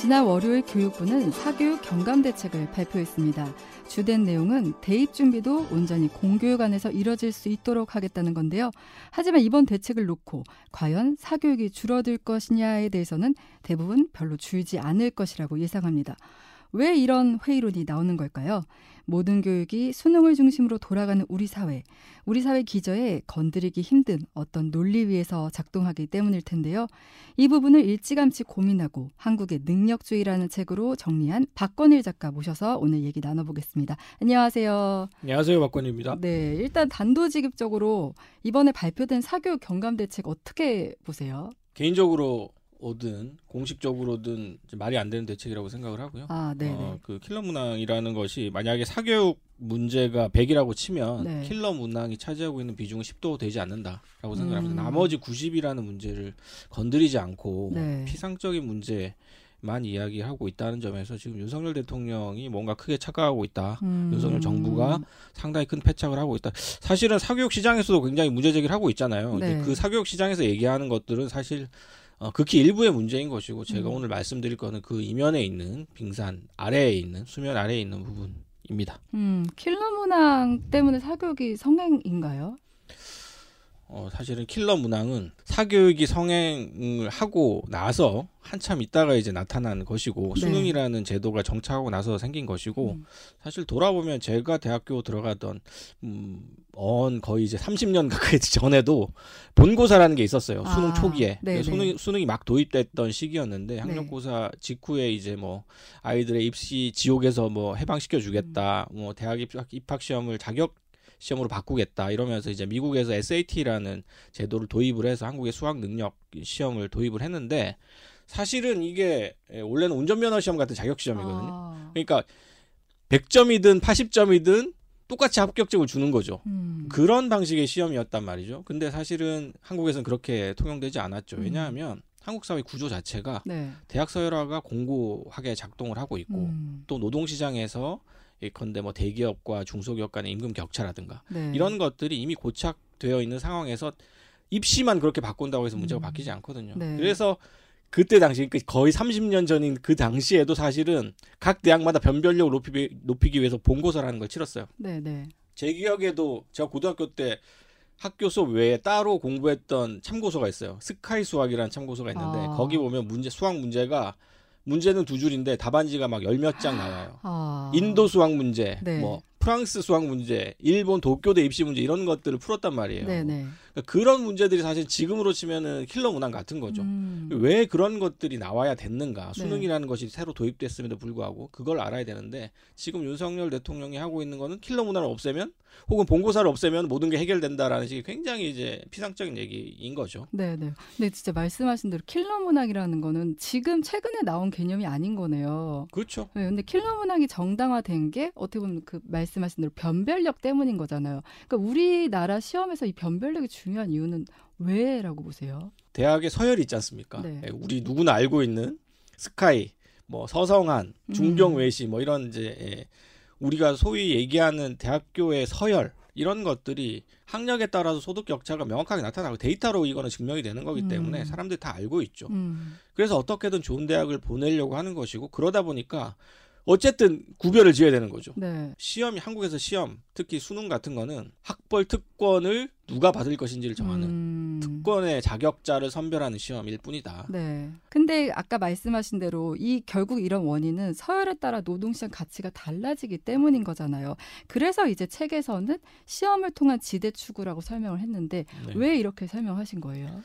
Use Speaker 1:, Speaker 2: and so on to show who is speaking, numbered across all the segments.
Speaker 1: 지난 월요일 교육부는 사교육 경감 대책을 발표했습니다. 주된 내용은 대입 준비도 온전히 공교육 안에서 이뤄질 수 있도록 하겠다는 건데요. 하지만 이번 대책을 놓고 과연 사교육이 줄어들 것이냐에 대해서는 대부분 별로 줄지 않을 것이라고 예상합니다. 왜 이런 회의론이 나오는 걸까요? 모든 교육이 수능을 중심으로 돌아가는 우리 사회, 우리 사회 기저에 건드리기 힘든 어떤 논리 위에서 작동하기 때문일 텐데요. 이 부분을 일찌감치 고민하고 한국의 능력주의라는 책으로 정리한 박건일 작가 모셔서 오늘 얘기 나눠보겠습니다. 안녕하세요.
Speaker 2: 안녕하세요, 박건일입니다.
Speaker 1: 네, 일단 단도직입적으로 이번에 발표된 사교육 경감 대책 어떻게 보세요?
Speaker 2: 개인적으로 오든 공식적으로든 말이 안 되는 대책이라고 생각을 하고요.
Speaker 1: 아, 네.
Speaker 2: 어, 그 킬러 문항이라는 것이 만약에 사교육 문제가 100이라고 치면 네. 킬러 문항이 차지하고 있는 비중은 10도 되지 않는다라고 생각합니다. 음. 나머지 90이라는 문제를 건드리지 않고 네. 피상적인 문제 만 이야기하고 있다는 점에서 지금 윤석열 대통령이 뭔가 크게 착각하고 있다. 음. 윤석열 정부가 상당히 큰 패착을 하고 있다. 사실은 사교육 시장에서도 굉장히 문제 제기를 하고 있잖아요. 네. 그 사교육 시장에서 얘기하는 것들은 사실 어, 극히 일부의 문제인 것이고 제가 음. 오늘 말씀드릴 거는 그 이면에 있는 빙산 아래에 있는 수면 아래에 있는 부분입니다.
Speaker 1: 음, 킬러 문항 때문에 사교육이 성행인가요?
Speaker 2: 어, 사실은 킬러 문항은 사교육이 성행을 하고 나서 한참 있다가 이제 나타난 것이고 네. 수능이라는 제도가 정착하고 나서 생긴 것이고 음. 사실 돌아보면 제가 대학교 들어가던 음, 언 거의 이제 30년 가까이 전에도 본고사라는 게 있었어요. 아, 수능 초기에 네네. 수능 수능이 막 도입됐던 시기였는데 네. 학력고사 네. 직후에 이제 뭐 아이들의 입시 지옥에서 뭐 해방시켜 주겠다. 음. 뭐 대학 입학, 입학 시험을 자격 시험으로 바꾸겠다 이러면서 이제 미국에서 SAT라는 제도를 도입을 해서 한국의 수학 능력 시험을 도입을 했는데 사실은 이게 예, 원래는 운전면허 시험 같은 자격 시험이거든요. 아. 그러니까 100점이든 80점이든 똑같이 합격증을 주는 거죠. 음. 그런 방식의 시험이었단 말이죠. 근데 사실은 한국에서는 그렇게 통용되지 않았죠. 음. 왜냐하면 음. 한국 사회 구조 자체가 네. 대학 서열화가 공고하게 작동을 하고 있고 음. 또 노동 시장에서 예컨대 뭐 대기업과 중소기업 간의 임금 격차라든가 네. 이런 것들이 이미 고착되어 있는 상황에서 입시만 그렇게 바꾼다고 해서 문제가 음. 바뀌지 않거든요. 네. 그래서 그때 당시 그 거의 30년 전인 그 당시에도 사실은 각 대학마다 변별력을 높이기, 높이기 위해서 본고사라는 걸 치렀어요. 네, 네. 제 기억에도 제가 고등학교 때 학교 수업 외에 따로 공부했던 참고서가 있어요. 스카이 수학이라는 참고서가 있는데 아. 거기 보면 문제 수학 문제가 문제는 두 줄인데 답안지가 막 열 몇 장 나와요. 아. 인도 수학 문제, 네. 뭐 프랑스 수학 문제, 일본 도쿄대 입시 문제 이런 것들을 풀었단 말이에요. 네네. 그러니까 그런 문제들이 사실 지금으로 치면은 킬러 문항 같은 거죠. 음. 왜 그런 것들이 나와야 됐는가? 네. 수능이라는 네. 것이 새로 도입됐음에도 불구하고 그걸 알아야 되는데 지금 윤석열 대통령이 하고 있는 거는 킬러 문항을 없애면 혹은 본고사를 없애면 모든 게 해결된다라는 식의 굉장히 이제 피상적인 얘기인 거죠.
Speaker 1: 네, 네. 근데 진짜 말씀하신 대로 킬러 문항이라는 거는 지금 최근에 나온 개념이 아닌 거네요.
Speaker 2: 그렇죠.
Speaker 1: 네, 근데 킬러 문항이 정당화된 게 어떻게 보면 그 말씀하신 대로 변별력 때문인 거잖아요. 그러니까 우리나라 시험에서 이 변별력이 중요한 이유는 왜라고 보세요?
Speaker 2: 대학의 서열이 있지 않습니까? 네. 예, 우리 누구나 알고 있는 스카이, 뭐 서성한, 중경외시 뭐 이런 이제 예, 우리가 소위 얘기하는 대학교의 서열 이런 것들이 학력에 따라서 소득 격차가 명확하게 나타나고 데이터로 이거는 증명이 되는 거기 때문에 음. 사람들이 다 알고 있죠. 음. 그래서 어떻게든 좋은 대학을 보내려고 하는 것이고 그러다 보니까 어쨌든 구별을 지어야 되는 거죠. 네. 시험이 한국에서 시험, 특히 수능 같은 거는 학벌 특권을 누가 받을 것인지를 정하는 음... 특권의 자격자를 선별하는 시험일 뿐이다.
Speaker 1: 네. 근데 아까 말씀하신 대로 이 결국 이런 원인은 서열에 따라 노동시장 가치가 달라지기 때문인 거잖아요. 그래서 이제 책에서는 시험을 통한 지대 추구라고 설명을 했는데 네. 왜 이렇게 설명하신 거예요?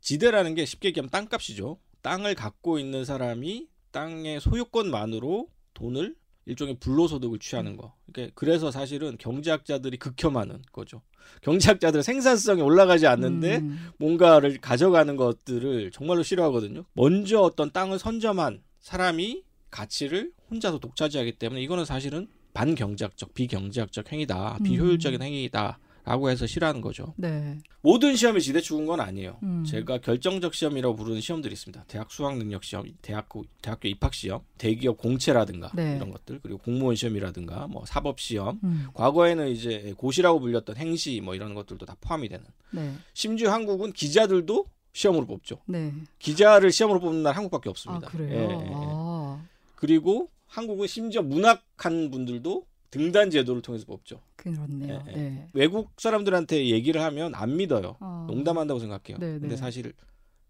Speaker 2: 지대라는 게 쉽게 얘기하면 땅값이죠. 땅을 갖고 있는 사람이 땅의 소유권만으로 돈을 일종의 불로소득을 취하는 거. 그러니까 그래서 사실은 경제학자들이 극혐하는 거죠. 경제학자들 생산성이 올라가지 않는데 음. 뭔가를 가져가는 것들을 정말로 싫어하거든요. 먼저 어떤 땅을 선점한 사람이 가치를 혼자서 독차지하기 때문에 이거는 사실은 반경제학적, 비경제학적 행위다, 음. 비효율적인 행위다. 라고 해서 싫어하는 거죠. 네. 모든 시험이 지대 죽은 건 아니에요. 음. 제가 결정적 시험이라고 부르는 시험들이 있습니다. 대학 수학 능력 시험, 대학교 대학교 입학 시험, 대기업 공채라든가 네. 이런 것들, 그리고 공무원 시험이라든가 뭐 사법 시험. 음. 과거에는 이제 고시라고 불렸던 행시 뭐 이런 것들도 다 포함이 되는. 네. 심지어 한국은 기자들도 시험으로 뽑죠. 네. 기자를 시험으로 뽑는 날 한국밖에 없습니다.
Speaker 1: 아, 그래요? 예, 예. 아.
Speaker 2: 그리고 한국은 심지어 문학한 분들도 등단 제도를 통해서 뽑죠.
Speaker 1: 그렇네요.
Speaker 2: 네,
Speaker 1: 네.
Speaker 2: 외국 사람들한테 얘기를 하면 안 믿어요.
Speaker 1: 어.
Speaker 2: 농담한다고 생각해요.
Speaker 1: 네,
Speaker 2: 근데
Speaker 1: 네.
Speaker 2: 사실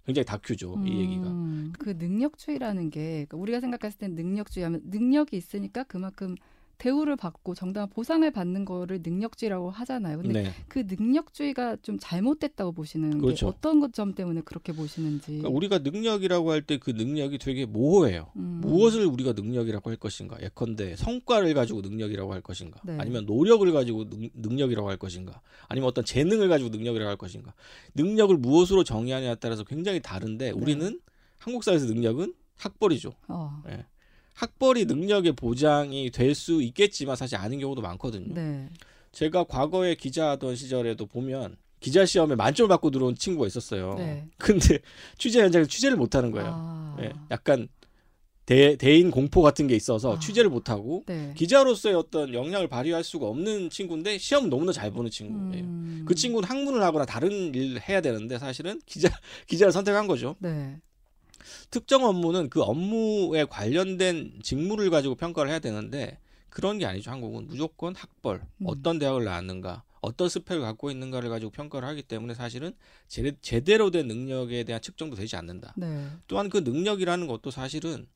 Speaker 2: 굉장히 다큐죠. 이 얘기가.
Speaker 1: 음, 그 능력주의라는 게 그러니까 우리가 생각했을 땐 능력주의하면 능력이 있으니까 그만큼 대우를 받고 정당한 보상을 받는 거를 능력주의라고 하잖아요. 근데
Speaker 2: 네.
Speaker 1: 그 능력주의가 좀 잘못됐다고 보시는
Speaker 2: 그렇죠.
Speaker 1: 게 어떤 것점 때문에 그렇게 보시는지.
Speaker 2: 그러니까 우리가 능력이라고 할 때 그 능력이 되게 모호해요.
Speaker 1: 음.
Speaker 2: 무엇을 우리가 능력이라고 할 것인가? 예컨대 성과를 가지고 능력이라고 할 것인가?
Speaker 1: 네.
Speaker 2: 아니면 노력을 가지고 능, 능력이라고 할 것인가? 아니면 어떤 재능을 가지고 능력이라고 할 것인가? 능력을 무엇으로 정의하냐에 따라서 굉장히 다른데 우리는 한국 사회에서 능력은 학벌이죠.
Speaker 1: 어.
Speaker 2: 학벌이 능력의 보장이 될 수 있겠지만 사실 아닌 경우도 많거든요.
Speaker 1: 네.
Speaker 2: 제가 과거에 기자하던 시절에도 보면 기자 시험에 만점을 받고 들어온 친구가 있었어요.
Speaker 1: 네.
Speaker 2: 근데 취재 현장에서 취재를 못 하는 거예요.
Speaker 1: 아.
Speaker 2: 예, 약간 대, 대인 공포 같은 게 있어서
Speaker 1: 아.
Speaker 2: 취재를 못 하고
Speaker 1: 네.
Speaker 2: 기자로서의 어떤 역량을 발휘할 수가 없는 친구인데 시험 너무나 잘 보는 친구예요.
Speaker 1: 음.
Speaker 2: 그 친구는 학문을 하거나 다른 일을 해야 되는데 사실은 기자 기자를 선택한 거죠.
Speaker 1: 네.
Speaker 2: 특정 업무는 그 업무에 관련된 직무를 가지고 평가를 해야 되는데 그런 게 아니죠. 한국은 무조건 학벌,
Speaker 1: 음.
Speaker 2: 어떤 대학을 나왔는가, 어떤 스펙을 갖고 있는가를 가지고 평가를 하기 때문에 사실은 제, 제대로 된 능력에 대한 측정도 되지 않는다.
Speaker 1: 네.
Speaker 2: 또한 그 능력이라는 것도 사실은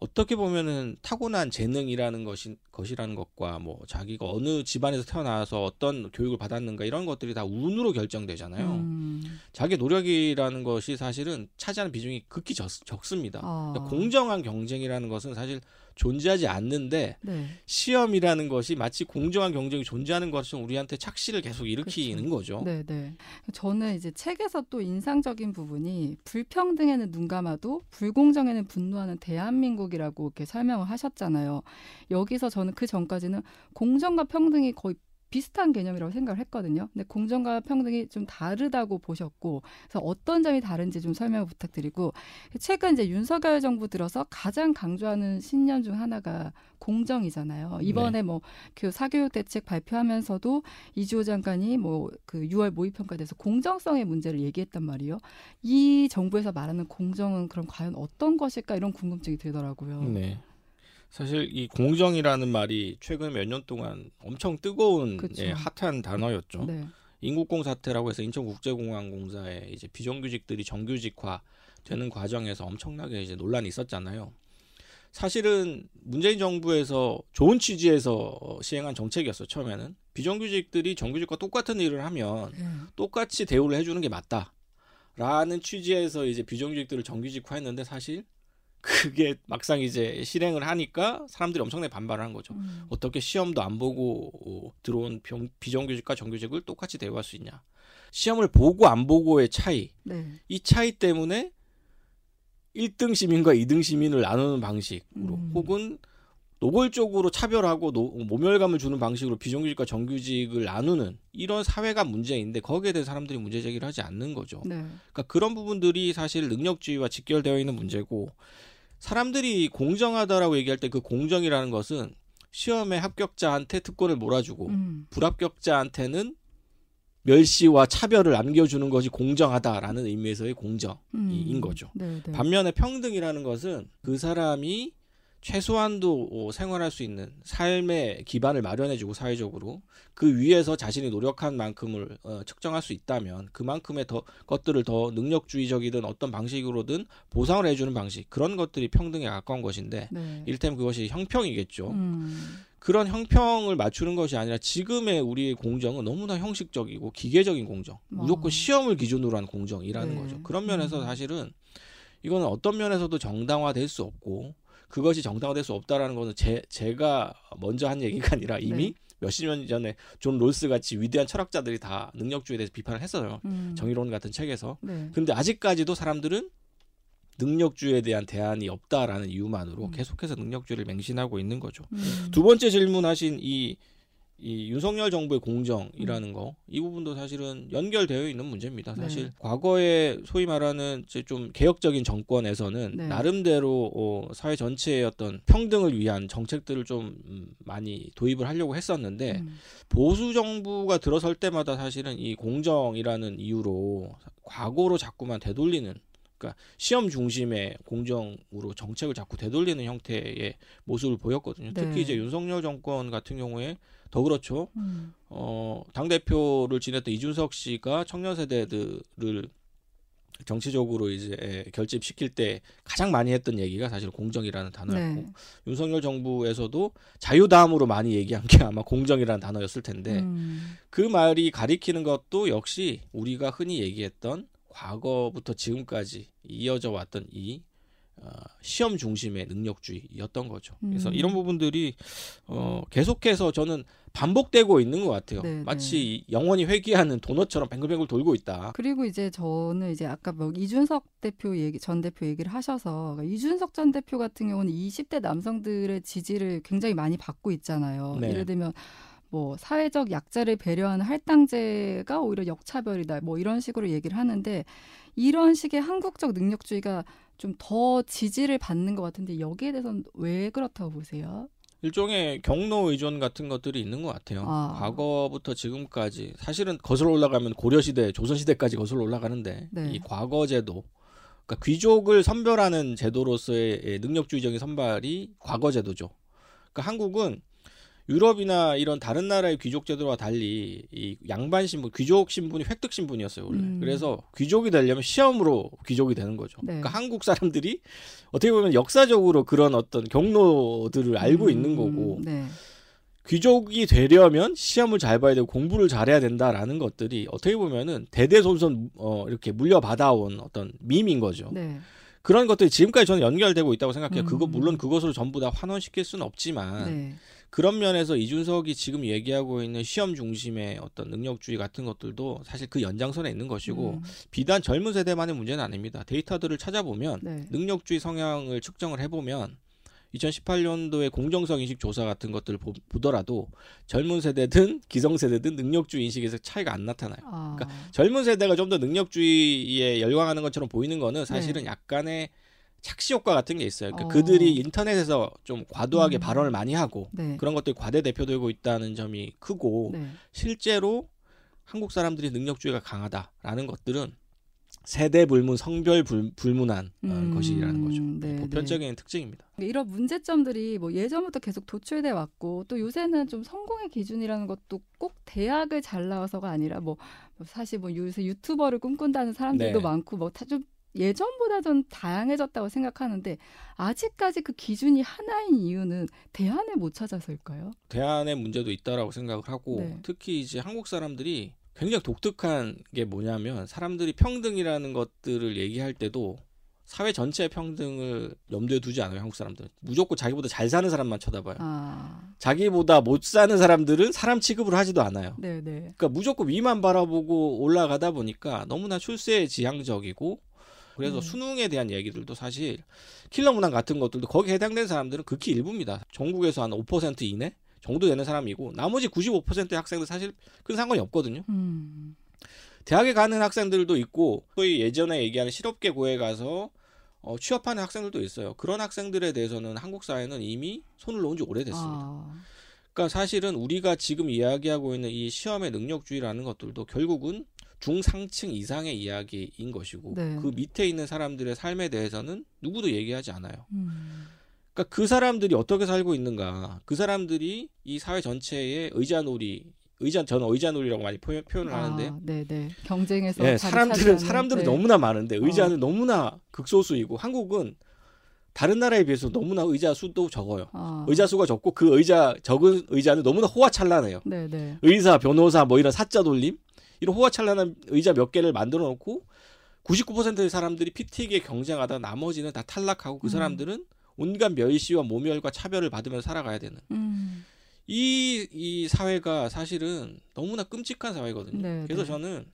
Speaker 2: 어떻게 보면은 타고난 재능이라는 것이 것이라는 것과 뭐 자기가 어느 집안에서 태어나서 어떤 교육을 받았는가 이런 것들이 다 운으로 결정되잖아요.
Speaker 1: 음.
Speaker 2: 자기 노력이라는 것이 사실은 차지하는 비중이 극히 적, 적습니다.
Speaker 1: 아.
Speaker 2: 그러니까 공정한 경쟁이라는 것은 사실 존재하지 않는데
Speaker 1: 네.
Speaker 2: 시험이라는 것이 마치 공정한 경쟁이 존재하는 것처럼 우리한테 착시를 계속 일으키는 거죠.
Speaker 1: 네, 네. 저는 이제 책에서 또 인상적인 부분이 불평등에는 눈 감아도 불공정에는 분노하는 대한민국이라고 이렇게 설명을 하셨잖아요. 여기서 저는 그 전까지는 공정과 평등이 거의 비슷한 개념이라고 생각을 했거든요. 근데 공정과 평등이 좀 다르다고 보셨고, 그래서 어떤 점이 다른지 좀 설명을 부탁드리고, 최근 이제 윤석열 정부 들어서 가장 강조하는 신념 중 하나가 공정이잖아요. 이번에 뭐그 사교육 대책 발표하면서도 이주호 장관이 뭐 그 6월 모의평가에서 공정성의 문제를 얘기했단 말이에요. 이 정부에서 말하는 공정은 그럼 과연 어떤 것일까 이런 궁금증이 들더라고요.
Speaker 2: 네. 사실 이 공정이라는 말이 최근 몇 년 동안 엄청 뜨거운. 예, 핫한 단어였죠.
Speaker 1: 네.
Speaker 2: 인국공 사태라고 해서 인천국제공항공사에 이제 비정규직들이 정규직화 되는 과정에서 엄청나게 이제 논란이 있었잖아요. 사실은 문재인 정부에서 좋은 취지에서 어, 시행한 정책이었어 요 처음에는 비정규직들이 정규직과 똑같은 일을 하면
Speaker 1: 네.
Speaker 2: 똑같이 대우를 해주는 게 맞다라는 취지에서 이제 비정규직들을 정규직화했는데 사실 그게 막상 이제 실행을 하니까 사람들이 엄청나게 반발을 한 거죠.
Speaker 1: 음.
Speaker 2: 어떻게 시험도 안 보고 어, 들어온 병- 비정규직과 정규직을 똑같이 대우할 수 있냐? 시험을 보고 안 보고의 차이,
Speaker 1: 네.
Speaker 2: 이 차이 때문에 1등 시민과 2등 시민을 나누는 방식으로
Speaker 1: 음.
Speaker 2: 혹은 노골적으로 차별하고 노- 모멸감을 주는 방식으로 비정규직과 정규직을 나누는 이런 사회가 문제인데 거기에 대해 사람들이 문제 제기를 하지 않는 거죠.
Speaker 1: 네.
Speaker 2: 그러니까 그런 부분들이 사실 능력주의와 직결되어 있는 문제고 사람들이 공정하다라고 얘기할 때 그 공정이라는 것은 시험에 합격자한테 특권을 몰아주고
Speaker 1: 음.
Speaker 2: 불합격자한테는 멸시와 차별을 남겨주는 것이 공정하다라는 의미에서의 공정인
Speaker 1: 음.
Speaker 2: 거죠.
Speaker 1: 네, 네.
Speaker 2: 반면에 평등이라는 것은 그 사람이 최소한도 어, 생활할 수 있는 삶의 기반을 마련해주고 사회적으로 그 위에서 자신이 노력한 만큼을 어, 측정할 수 있다면 그만큼의 더 것들을 더 능력주의적이든 어떤 방식으로든 보상을 해주는 방식 그런 것들이 평등에 가까운 것인데
Speaker 1: 네.
Speaker 2: 일테면 그것이 형평이겠죠.
Speaker 1: 음.
Speaker 2: 그런 형평을 맞추는 것이 아니라 지금의 우리의 공정은 너무나 형식적이고 기계적인 공정, 무조건
Speaker 1: 어.
Speaker 2: 시험을 기준으로 한 공정이라는
Speaker 1: 네.
Speaker 2: 거죠. 그런 면에서
Speaker 1: 음.
Speaker 2: 사실은 이거는 어떤 면에서도 정당화될 수 없고 그것이 정당화될 수 없다라는 것은 제 제가 먼저 한 얘기가 아니라 이미
Speaker 1: 네.
Speaker 2: 몇십 년 전에 존 롤스 같이 위대한 철학자들이 다 능력주의에 대해서 비판을 했어요.
Speaker 1: 음.
Speaker 2: 정의론 같은 책에서.
Speaker 1: 네.
Speaker 2: 근데 아직까지도 사람들은 능력주의에 대한 대안이 없다라는 이유만으로
Speaker 1: 음.
Speaker 2: 계속해서 능력주의를 맹신하고 있는 거죠.
Speaker 1: 음.
Speaker 2: 두 번째 질문하신 이, 이 윤석열 정부의 공정이라는 거, 이 부분도 사실은 연결되어 있는 문제입니다. 사실
Speaker 1: 네.
Speaker 2: 과거에 소위 말하는 이제 좀 개혁적인 정권에서는
Speaker 1: 네.
Speaker 2: 나름대로 어, 사회 전체의 어떤 평등을 위한 정책들을 좀 음, 많이 도입을 하려고 했었는데
Speaker 1: 음.
Speaker 2: 보수 정부가 들어설 때마다 사실은 이 공정이라는 이유로 과거로 자꾸만 되돌리는 그러니까 시험 중심의 공정으로 정책을 자꾸 되돌리는 형태의 모습을 보였거든요.
Speaker 1: 네.
Speaker 2: 특히 이제 윤석열 정권 같은 경우에 더 그렇죠.
Speaker 1: 음.
Speaker 2: 어, 당 대표를 지냈던 이준석 씨가 청년 세대들을 정치적으로 이제 결집시킬 때 가장 많이 했던 얘기가 사실 공정이라는 단어였고
Speaker 1: 네.
Speaker 2: 윤석열 정부에서도 자유다음으로 많이 얘기한 게 아마 공정이라는 단어였을 텐데
Speaker 1: 음.
Speaker 2: 그 말이 가리키는 것도 역시 우리가 흔히 얘기했던 과거부터 지금까지 이어져 왔던 이 어, 시험 중심의 능력주의였던 거죠. 그래서
Speaker 1: 음.
Speaker 2: 이런 부분들이 어, 계속해서 저는 반복되고 있는 것 같아요.
Speaker 1: 네,
Speaker 2: 마치 영원히 회귀하는 도넛처럼 뱅글뱅글 돌고 있다.
Speaker 1: 그리고 이제 저는 이제 아까 뭐 이준석 대표 얘기 전 대표 얘기를 하셔서 그러니까 이준석 전 대표 같은 경우는 20대 남성들의 지지를 굉장히 많이 받고 있잖아요.
Speaker 2: 네.
Speaker 1: 예를 들면 뭐 사회적 약자를 배려하는 할당제가 오히려 역차별이다. 뭐 이런 식으로 얘기를 하는데 이런 식의 한국적 능력주의가 좀 더 지지를 받는 것 같은데 여기에 대해서는 왜 그렇다고 보세요?
Speaker 2: 일종의 경로 의존 같은 것들이 있는 것 같아요.
Speaker 1: 아.
Speaker 2: 과거부터 지금까지 사실은 거슬러 올라가면 고려 시대, 조선 시대까지 거슬러 올라가는데
Speaker 1: 네.
Speaker 2: 이 과거 제도, 그러니까 귀족을 선별하는 제도로서의 능력주의적인 선발이 과거 제도죠. 그러니까 한국은 유럽이나 이런 다른 나라의 귀족 제도와 달리 이 양반 신분, 귀족 신분이 획득 신분이었어요 원래.
Speaker 1: 음.
Speaker 2: 그래서 귀족이 되려면 시험으로 귀족이 되는 거죠.
Speaker 1: 네.
Speaker 2: 그러니까 한국 사람들이 어떻게 보면 역사적으로 그런 어떤 경로들을 알고
Speaker 1: 음,
Speaker 2: 있는 거고
Speaker 1: 네.
Speaker 2: 귀족이 되려면 시험을 잘 봐야 되고 공부를 잘해야 된다라는 것들이 어떻게 보면은 대대손손 어 이렇게 물려받아온 어떤 밈인 거죠.
Speaker 1: 네.
Speaker 2: 그런 것들이 지금까지 저는 연결되고 있다고 생각해요.
Speaker 1: 음.
Speaker 2: 그거 물론 그것으로 전부 다 환원시킬 수는 없지만
Speaker 1: 네.
Speaker 2: 그런 면에서 이준석이 지금 얘기하고 있는 시험 중심의 어떤 능력주의 같은 것들도 사실 그 연장선에 있는 것이고
Speaker 1: 음,
Speaker 2: 비단 젊은 세대만의 문제는 아닙니다. 데이터들을 찾아보면
Speaker 1: 네.
Speaker 2: 능력주의 성향을 측정을 해보면 2018년도에 공정성 인식 조사 같은 것들을 보, 보더라도 젊은 세대든 기성 세대든 능력주의 인식에서 차이가 안 나타나요.
Speaker 1: 아.
Speaker 2: 그러니까 젊은 세대가 좀 더 능력주의에 열광하는 것처럼 보이는 거는 사실은
Speaker 1: 네.
Speaker 2: 약간의 착시 효과 같은 게 있어요. 그러니까
Speaker 1: 어.
Speaker 2: 그들이 인터넷에서 좀 과도하게
Speaker 1: 음.
Speaker 2: 발언을 많이 하고
Speaker 1: 네.
Speaker 2: 그런 것들이 과대 대표되고 있다는 점이 크고
Speaker 1: 네.
Speaker 2: 실제로 한국 사람들이 능력주의가 강하다라는 것들은 세대 불문, 성별 불, 불문한 어,
Speaker 1: 음,
Speaker 2: 것이라는 거죠.
Speaker 1: 네,
Speaker 2: 보편적인 특징입니다.
Speaker 1: 이런 문제점들이 뭐 예전부터 계속 도출돼 왔고 또 요새는 좀 성공의 기준이라는 것도 꼭 대학을 잘 나와서가 아니라 뭐, 뭐 사실 뭐 요새 유튜버를 꿈꾼다는 사람들도
Speaker 2: 네.
Speaker 1: 많고 뭐 좀 예전보다 좀 다양해졌다고 생각하는데 아직까지 그 기준이 하나인 이유는 대안을 못 찾아서일까요?
Speaker 2: 대안의 문제도 있다라고 생각을 하고
Speaker 1: 네.
Speaker 2: 특히 이제 한국 사람들이 굉장히 독특한 게 뭐냐면 사람들이 평등이라는 것들을 얘기할 때도 사회 전체의 평등을 염두에 두지 않아요 한국 사람들 무조건 자기보다 잘 사는 사람만 쳐다봐요
Speaker 1: 아,
Speaker 2: 자기보다 못 사는 사람들은 사람 취급을 하지도 않아요
Speaker 1: 네, 네.
Speaker 2: 그러니까 무조건 위만 바라보고 올라가다 보니까 너무나 출세 지향적이고 그래서
Speaker 1: 음.
Speaker 2: 수능에 대한 얘기들도 사실 킬러 문항 같은 것들도 거기에 해당되는 사람들은 극히 일부입니다. 전국에서 한 5% 이내 정도 되는 사람이고 나머지 95%의 학생들 사실 큰 상관이 없거든요.
Speaker 1: 음,
Speaker 2: 대학에 가는 학생들도 있고 소위 예전에 얘기하는 실업계 고에 가서 어, 취업하는 학생들도 있어요. 그런 학생들에 대해서는 한국 사회는 이미 손을 놓은 지 오래됐습니다.
Speaker 1: 아,
Speaker 2: 그러니까 사실은 우리가 지금 이야기하고 있는 이 시험의 능력주의라는 것들도 결국은 중상층 이상의 이야기인 것이고
Speaker 1: 네.
Speaker 2: 그 밑에 있는 사람들의 삶에 대해서는 누구도 얘기하지 않아요.
Speaker 1: 음,
Speaker 2: 그러니까 그 사람들이 어떻게 살고 있는가, 그 사람들이 이 사회 전체의 의자놀이, 의자 저는 의자놀이라고 많이 표현, 표현을 하는데,
Speaker 1: 아, 네, 네. 경쟁에서
Speaker 2: 예,
Speaker 1: 자리
Speaker 2: 사람들은 사람들은
Speaker 1: 네.
Speaker 2: 너무나 많은데 의자는 너무나 극소수이고 한국은 다른 나라에 비해서 너무나 의자 수도 적어요.
Speaker 1: 아,
Speaker 2: 의자 수가 적고 그 의자 적은 의자는 너무나 호화찬란해요.
Speaker 1: 네, 네.
Speaker 2: 의사, 변호사 뭐 이런 사자 돌림 이런 호화찬란한 의자 몇 개를 만들어 놓고 99%의 사람들이 PT에게 경쟁하다 나머지는 다 탈락하고 그
Speaker 1: 음.
Speaker 2: 사람들은 온갖 멸시와 모멸과 차별을 받으면서 살아가야 되는
Speaker 1: 음,
Speaker 2: 이, 이 사회가 사실은 너무나 끔찍한 사회거든요.
Speaker 1: 네,
Speaker 2: 그래서
Speaker 1: 네.
Speaker 2: 저는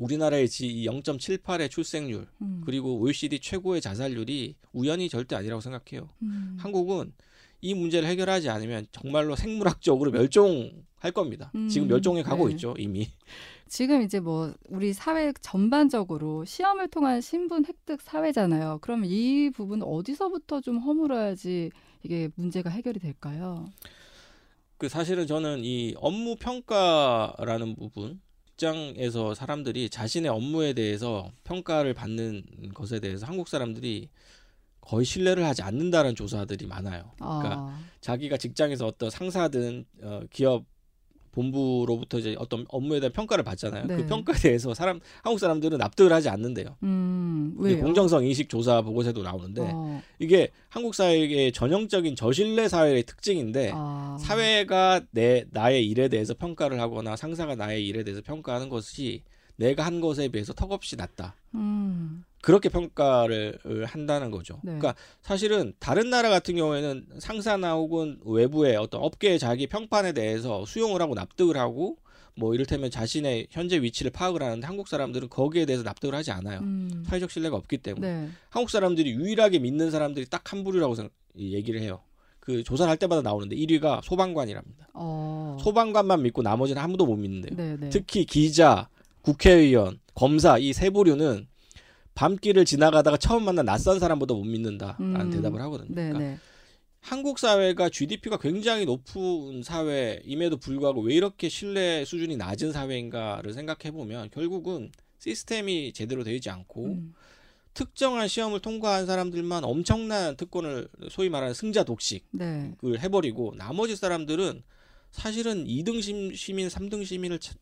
Speaker 2: 우리나라의 지 0.78의 출생률
Speaker 1: 음,
Speaker 2: 그리고 OECD 최고의 자살률이 우연이 절대 아니라고 생각해요.
Speaker 1: 음.
Speaker 2: 한국은 이 문제를 해결하지 않으면 정말로 생물학적으로 멸종할 겁니다.
Speaker 1: 음,
Speaker 2: 지금 멸종해 가고
Speaker 1: 네.
Speaker 2: 있죠, 이미.
Speaker 1: 지금 이제 뭐 우리 사회 전반적으로 시험을 통한 신분 획득 사회잖아요. 그러면 이 부분 어디서부터 좀 허물어야지 이게 문제가 해결이 될까요?
Speaker 2: 그 사실은 저는 이 업무 평가라는 부분 직장에서 사람들이 자신의 업무에 대해서 평가를 받는 것에 대해서 한국 사람들이 거의 신뢰를 하지 않는다는 조사들이 많아요. 그러니까
Speaker 1: 아.
Speaker 2: 자기가 직장에서 어떤 상사든 어, 기업 본부로부터 이제 어떤 업무에 대한 평가를 받잖아요.
Speaker 1: 네.
Speaker 2: 그 평가에 대해서 사람 한국 사람들은 납득을 하지 않는데요.
Speaker 1: 음?
Speaker 2: 공정성 인식 조사 보고서도 나오는데
Speaker 1: 어,
Speaker 2: 이게 한국 사회의 전형적인 저신뢰 사회의 특징인데
Speaker 1: 아.
Speaker 2: 사회가 내 나의 일에 대해서 평가를 하거나 상사가 나의 일에 대해서 평가하는 것이 내가 한 것에 비해서 턱없이 낮다.
Speaker 1: 음,
Speaker 2: 그렇게 평가를 한다는 거죠.
Speaker 1: 네.
Speaker 2: 그러니까 사실은 다른 나라 같은 경우에는 상사나 혹은 외부의 어떤 업계의 자기 평판에 대해서 수용을 하고 납득을 하고 뭐 이를테면 자신의 현재 위치를 파악을 하는데 한국 사람들은 거기에 대해서 납득을 하지 않아요.
Speaker 1: 음,
Speaker 2: 사회적 신뢰가 없기 때문에
Speaker 1: 네.
Speaker 2: 한국 사람들이 유일하게 믿는 사람들이 딱 한 부류라고 생각, 이 얘기를 해요. 그 조사를 할 때마다 나오는데 1위가 소방관이랍니다.
Speaker 1: 어,
Speaker 2: 소방관만 믿고 나머지는 아무도 못 믿는데요.
Speaker 1: 네, 네.
Speaker 2: 특히 기자, 국회의원, 검사 이 세 부류는 밤길을 지나가다가 처음 만난 낯선 사람보다 못 믿는다라는
Speaker 1: 음,
Speaker 2: 대답을 하거든요.
Speaker 1: 네,
Speaker 2: 그러니까
Speaker 1: 네.
Speaker 2: 한국 사회가 GDP가 굉장히 높은 사회임에도 불구하고 왜 이렇게 신뢰 수준이 낮은 사회인가를 생각해 보면 결국은 시스템이 제대로 되지 않고
Speaker 1: 음,
Speaker 2: 특정한 시험을 통과한 사람들만 엄청난 특권을 소위 말하는 승자 독식을
Speaker 1: 네.
Speaker 2: 해버리고 나머지 사람들은 사실은 2등 심- 시민, 3등 시민을 차-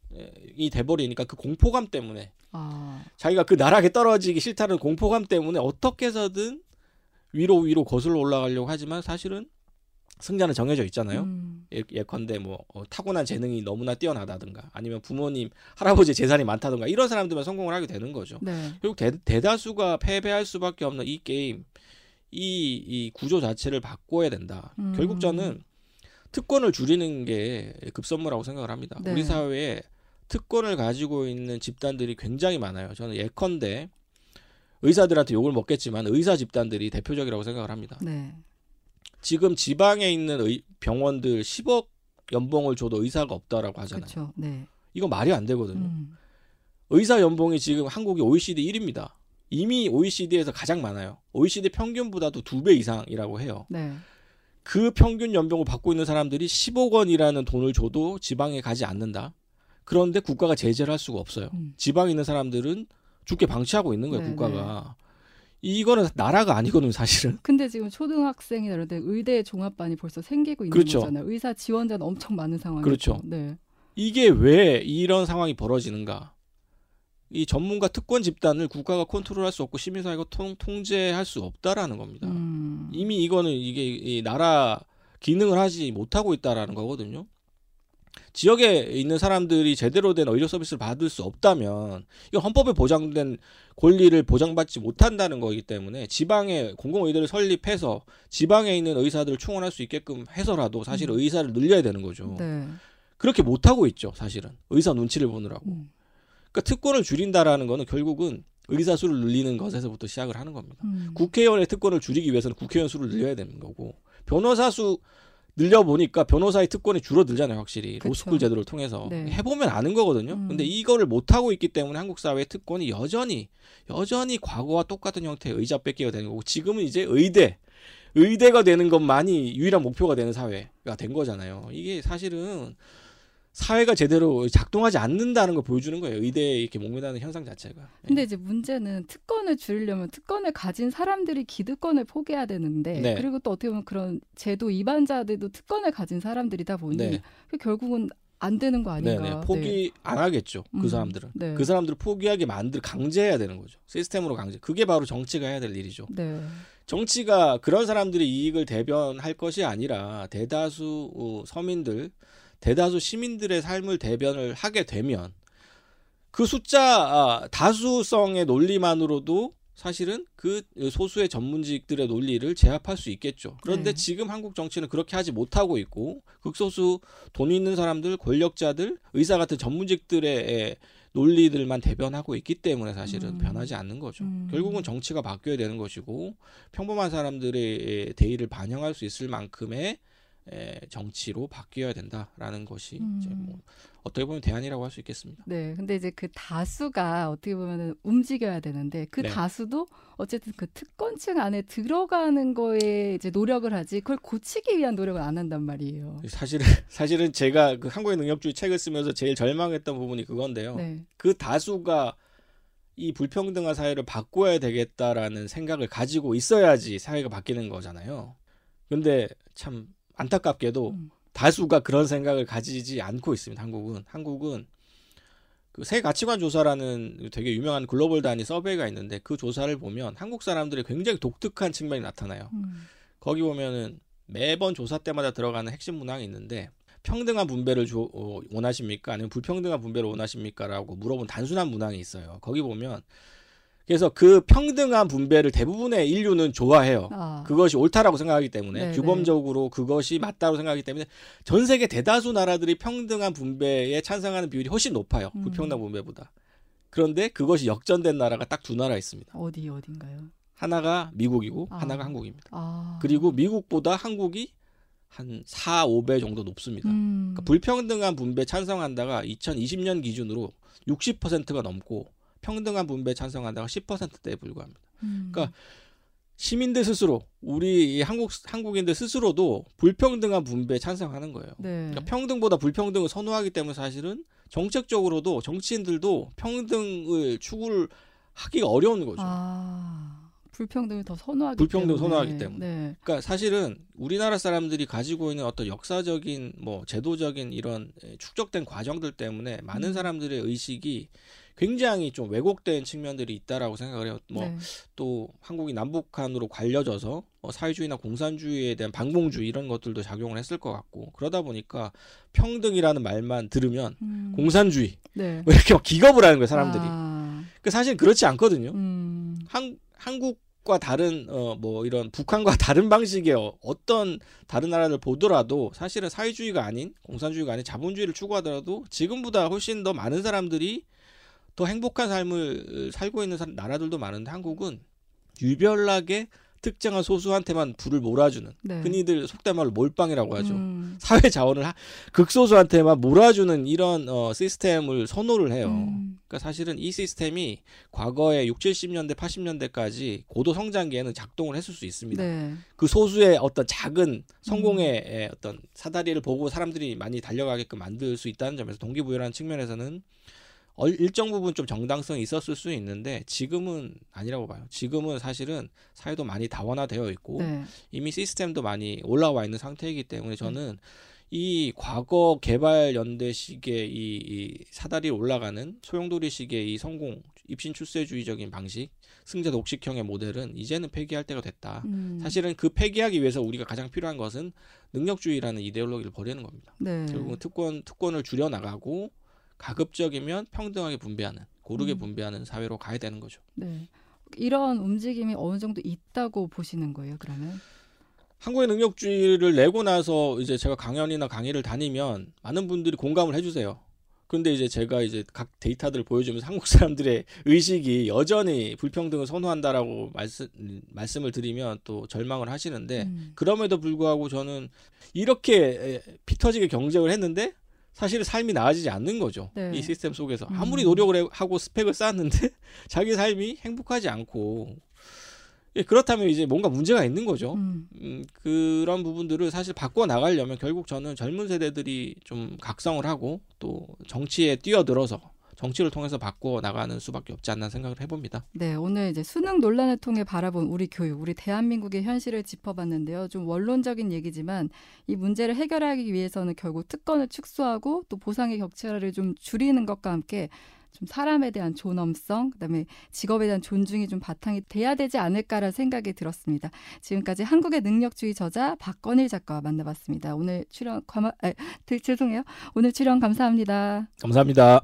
Speaker 2: 이 돼버리니까 그 공포감 때문에
Speaker 1: 아,
Speaker 2: 자기가 그 나락에 떨어지기 싫다는 공포감 때문에 어떻게 해서든 위로 위로 거슬러 올라가려고 하지만 사실은 승자는 정해져 있잖아요.
Speaker 1: 음,
Speaker 2: 예, 예컨대 뭐 어, 타고난 재능이 너무나 뛰어나다든가 아니면 부모님 할아버지 재산이 많다든가 이런 사람들만 성공을 하게 되는 거죠.
Speaker 1: 네.
Speaker 2: 결국 대, 대다수가 패배할 수밖에 없는 이 게임 이, 이 구조 자체를 바꿔야 된다.
Speaker 1: 음.
Speaker 2: 결국 저는 특권을 줄이는 게 급선무라고 생각을 합니다.
Speaker 1: 네.
Speaker 2: 우리 사회에 특권을 가지고 있는 집단들이 굉장히 많아요. 저는 예컨대 의사들한테 욕을 먹겠지만 의사 집단들이 대표적이라고 생각을 합니다.
Speaker 1: 네.
Speaker 2: 지금 지방에 있는 의- 병원들 10억 연봉을 줘도 의사가 없다라고 하잖아요.
Speaker 1: 네.
Speaker 2: 이거 말이 안 되거든요.
Speaker 1: 음,
Speaker 2: 의사 연봉이 지금 한국이 OECD 1위입니다. 이미 OECD에서 가장 많아요. OECD 평균보다도 두 배 이상이라고 해요.
Speaker 1: 네.
Speaker 2: 그 평균 연봉을 받고 있는 사람들이 10억 원이라는 돈을 줘도 지방에 가지 않는다. 그런데 국가가 제재를 할 수가 없어요.
Speaker 1: 음.
Speaker 2: 지방에 있는 사람들은 죽게 방치하고 있는 거예요,
Speaker 1: 네,
Speaker 2: 국가가. 이거는 나라가 아니거든요, 사실은.
Speaker 1: 근데 지금 초등학생이나 이런 데 의대 종합반이 벌써 생기고 있는
Speaker 2: 그렇죠.
Speaker 1: 거잖아요. 의사 지원자는 엄청 많은 상황이고.
Speaker 2: 그렇죠.
Speaker 1: 네.
Speaker 2: 이게 왜 이런 상황이 벌어지는가? 이 전문가 특권 집단을 국가가 컨트롤할 수 없고 시민사회가 통, 통제할 수 없다라는 겁니다.
Speaker 1: 음,
Speaker 2: 이미 이거는 이게 이 나라 기능을 하지 못하고 있다라는 거거든요. 지역에 있는 사람들이 제대로 된 의료 서비스를 받을 수 없다면 이거 헌법에 보장된 권리를 보장받지 못한다는 거기 때문에 지방에 공공의대를 설립해서 지방에 있는 의사들을 충원할 수 있게끔 해서라도 사실
Speaker 1: 음.
Speaker 2: 의사를 늘려야 되는 거죠.
Speaker 1: 네.
Speaker 2: 그렇게 못하고 있죠, 사실은. 의사 눈치를 보느라고.
Speaker 1: 음,
Speaker 2: 그러니까 특권을 줄인다라는 거는 결국은 의사 수를 늘리는 것에서부터 시작을 하는 겁니다.
Speaker 1: 음.
Speaker 2: 국회의원의 특권을 줄이기 위해서는 국회의원 수를 늘려야 되는 거고 변호사 수 늘려 보니까 변호사의 특권이 줄어들잖아요, 확실히
Speaker 1: 그쵸.
Speaker 2: 로스쿨 제도를 통해서
Speaker 1: 네.
Speaker 2: 해보면 아는 거거든요.
Speaker 1: 음.
Speaker 2: 근데 이거를 못 하고 있기 때문에 한국 사회의 특권이 여전히 여전히 과거와 똑같은 형태의 의자 뺏기가 되는 거고 지금은 이제 의대 의대가 되는 것만이 유일한 목표가 되는 사회가 된 거잖아요. 이게 사실은 사회가 제대로 작동하지 않는다는 걸 보여주는 거예요. 의대에 이렇게 목매다는 현상 자체가. 예.
Speaker 1: 근데 이제 문제는 특권을 줄이려면 특권을 가진 사람들이 기득권을 포기해야 되는데
Speaker 2: 네.
Speaker 1: 그리고 또 어떻게 보면 그런 제도 위반자들도 특권을 가진 사람들이다 보니
Speaker 2: 네.
Speaker 1: 그 결국은 안 되는 거 아닌가.
Speaker 2: 네네. 포기 안 하겠죠. 그
Speaker 1: 음,
Speaker 2: 사람들은.
Speaker 1: 네.
Speaker 2: 그 사람들을 포기하게 만들 강제해야 되는 거죠. 시스템으로 강제. 그게 바로 정치가 해야 될 일이죠.
Speaker 1: 네.
Speaker 2: 정치가 그런 사람들의 이익을 대변할 것이 아니라 대다수 어, 서민들, 대다수 시민들의 삶을 대변을 하게 되면 그 숫자 아, 다수성의 논리만으로도 사실은 그 소수의 전문직들의 논리를 제압할 수 있겠죠. 그런데
Speaker 1: 네.
Speaker 2: 지금 한국 정치는 그렇게 하지 못하고 있고 극소수 돈 있는 사람들, 권력자들, 의사 같은 전문직들의 논리들만 대변하고 있기 때문에 사실은
Speaker 1: 음.
Speaker 2: 변하지 않는 거죠.
Speaker 1: 음.
Speaker 2: 결국은 정치가 바뀌어야 되는 것이고 평범한 사람들의 대의를 반영할 수 있을 만큼의 에, 정치로 바뀌어야 된다라는 것이
Speaker 1: 음.
Speaker 2: 이제 뭐 어떻게 보면 대안이라고 할 수 있겠습니다.
Speaker 1: 네, 근데 이제 그 다수가 어떻게 보면 움직여야 되는데 그
Speaker 2: 네.
Speaker 1: 다수도 어쨌든 그 특권층 안에 들어가는 거에 이제 노력을 하지 그걸 고치기 위한 노력을 안 한단 말이에요.
Speaker 2: 사실은 사실은 제가 그 한국의 능력주의 책을 쓰면서 제일 절망했던 부분이 그건데요.
Speaker 1: 네,
Speaker 2: 그 다수가 이 불평등한 사회를 바꿔야 되겠다라는 생각을 가지고 있어야지 사회가 바뀌는 거잖아요. 근데 참 안타깝게도
Speaker 1: 음.
Speaker 2: 다수가 그런 생각을 가지지 않고 있습니다. 한국은 한국은 그 새 가치관 조사라는 되게 유명한 글로벌 단위 서베이가 있는데 그 조사를 보면 한국 사람들의 굉장히 독특한 측면이 나타나요.
Speaker 1: 음.
Speaker 2: 거기 보면은 매번 조사 때마다 들어가는 핵심 문항이 있는데 평등한 분배를 조- 어, 원하십니까? 아니면 불평등한 분배를 원하십니까?라고 물어본 단순한 문항이 있어요. 거기 보면 그래서 그 평등한 분배를 대부분의 인류는 좋아해요.
Speaker 1: 아,
Speaker 2: 그것이 옳다라고 생각하기 때문에
Speaker 1: 네,
Speaker 2: 규범적으로 그것이 맞다고 생각하기 때문에 전 세계 대다수 나라들이 평등한 분배에 찬성하는 비율이 훨씬 높아요.
Speaker 1: 음.
Speaker 2: 불평등 분배보다. 그런데 그것이 역전된 나라가 딱 두 나라 있습니다.
Speaker 1: 어디 어딘가요?
Speaker 2: 하나가 미국이고
Speaker 1: 아.
Speaker 2: 하나가 한국입니다.
Speaker 1: 아,
Speaker 2: 그리고 미국보다 한국이 한 4, 5배 정도 높습니다.
Speaker 1: 음.
Speaker 2: 그러니까 불평등한 분배 찬성한다가 2020년 기준으로 60%가 넘고 평등한 분배 찬성한다가 10%대에 불과합니다.
Speaker 1: 음.
Speaker 2: 그러니까 시민들 스스로 우리 이 한국 한국인들 스스로도 불평등한 분배에 찬성하는 거예요.
Speaker 1: 네.
Speaker 2: 그러니까 평등보다 불평등을 선호하기 때문에 사실은 정책적으로도 정치인들도 평등을 추구를 하기가 어려운 거죠.
Speaker 1: 아, 불평등을 더 선호하기
Speaker 2: 불평등을
Speaker 1: 때문에.
Speaker 2: 선호하기 때문에.
Speaker 1: 네.
Speaker 2: 그러니까 사실은 우리나라 사람들이 가지고 있는 어떤 역사적인 뭐 제도적인 이런 축적된 과정들 때문에 많은
Speaker 1: 음.
Speaker 2: 사람들의 의식이 굉장히 좀 왜곡된 측면들이 있다라고 생각을 해요. 뭐
Speaker 1: 네.
Speaker 2: 또 한국이 남북한으로 갈려져서 뭐 사회주의나 공산주의에 대한 방봉주의 이런 것들도 작용을 했을 것 같고 그러다 보니까 평등이라는 말만 들으면
Speaker 1: 음.
Speaker 2: 공산주의
Speaker 1: 네.
Speaker 2: 뭐 이렇게 막 기겁을 하는 거예요 사람들이.
Speaker 1: 아,
Speaker 2: 그 사실 그렇지 않거든요.
Speaker 1: 음.
Speaker 2: 한 한국 과 다른 어 뭐 이런 북한과 다른 방식의 어- 어떤 다른 나라를 보더라도 사실은 사회주의가 아닌 공산주의가 아닌 자본주의를 추구하더라도 지금보다 훨씬 더 많은 사람들이 더 행복한 삶을 살고 있는 사- 나라들도 많은데 한국은 유별나게 특정한 소수한테만 불을 몰아주는
Speaker 1: 네.
Speaker 2: 흔히들 속된 말로 몰빵이라고 하죠.
Speaker 1: 음.
Speaker 2: 사회 자원을 하- 극소수한테만 몰아주는 이런 어, 시스템을 선호를 해요.
Speaker 1: 음.
Speaker 2: 그러니까 사실은 이 시스템이 과거에 6, 70년대, 80년대까지 고도 성장기에는 작동을 했을 수 있습니다.
Speaker 1: 네.
Speaker 2: 그 소수의 어떤 작은 성공의 에, 어떤 사다리를 보고 사람들이 많이 달려가게끔 만들 수 있다는 점에서 동기부여라는 측면에서는 얼- 일정 부분 좀 정당성이 있었을 수 있는데 지금은 아니라고 봐요. 지금은 사실은 사회도 많이 다원화되어 있고
Speaker 1: 네.
Speaker 2: 이미 시스템도 많이 올라와 있는 상태이기 때문에 저는 이 과거 개발 연대식의 이, 이 사다리 올라가는 소용돌이식의 이 성공 입신 출세주의적인 방식 승자 독식형의 모델은 이제는 폐기할 때가 됐다.
Speaker 1: 음.
Speaker 2: 사실은 그 폐기하기 위해서 우리가 가장 필요한 것은 능력주의라는 이데올로기를 버리는 겁니다.
Speaker 1: 네.
Speaker 2: 결국은 특권 특권을 줄여 나가고 가급적이면 평등하게 분배하는 고르게
Speaker 1: 음.
Speaker 2: 분배하는 사회로 가야 되는 거죠.
Speaker 1: 네. 이런 움직임이 어느 정도 있다고 보시는 거예요, 그러면?
Speaker 2: 한국의 능력주의를 내고 나서 이제 제가 강연이나 강의를 다니면 많은 분들이 공감을 해주세요. 근데 이제 제가 이제 각 데이터들을 보여주면서 한국 사람들의 의식이 여전히 불평등을 선호한다라고 말씀 말씀을 드리면 또 절망을 하시는데
Speaker 1: 음.
Speaker 2: 그럼에도 불구하고 저는 이렇게 에, 피 터지게 경쟁을 했는데 사실 삶이 나아지지 않는 거죠.
Speaker 1: 네.
Speaker 2: 이 시스템 속에서
Speaker 1: 음.
Speaker 2: 아무리 노력을 해- 하고 스펙을 쌓았는데 자기 삶이 행복하지 않고 예, 그렇다면 이제 뭔가 문제가 있는 거죠.
Speaker 1: 음.
Speaker 2: 음, 그런 부분들을 사실 바꿔 나가려면 결국 저는 젊은 세대들이 좀 각성을 하고 또 정치에 뛰어들어서 정치를 통해서 바꿔 나가는 수밖에 없지 않나 생각을 해봅니다.
Speaker 1: 네, 오늘 이제 수능 논란을 통해 바라본 우리 교육, 우리 대한민국의 현실을 짚어봤는데요. 좀 원론적인 얘기지만 이 문제를 해결하기 위해서는 결국 특권을 축소하고 또 보상의 격차를 좀 줄이는 것과 함께 좀 사람에 대한 존엄성, 그다음에 직업에 대한 존중이 좀 바탕이 돼야 되지 않을까라는 생각이 들었습니다. 지금까지 한국의 능력주의 저자 박건일 작가와 만나봤습니다. 오늘 출연 감 아, 죄송해요. 오늘 출연 감사합니다.
Speaker 2: 감사합니다.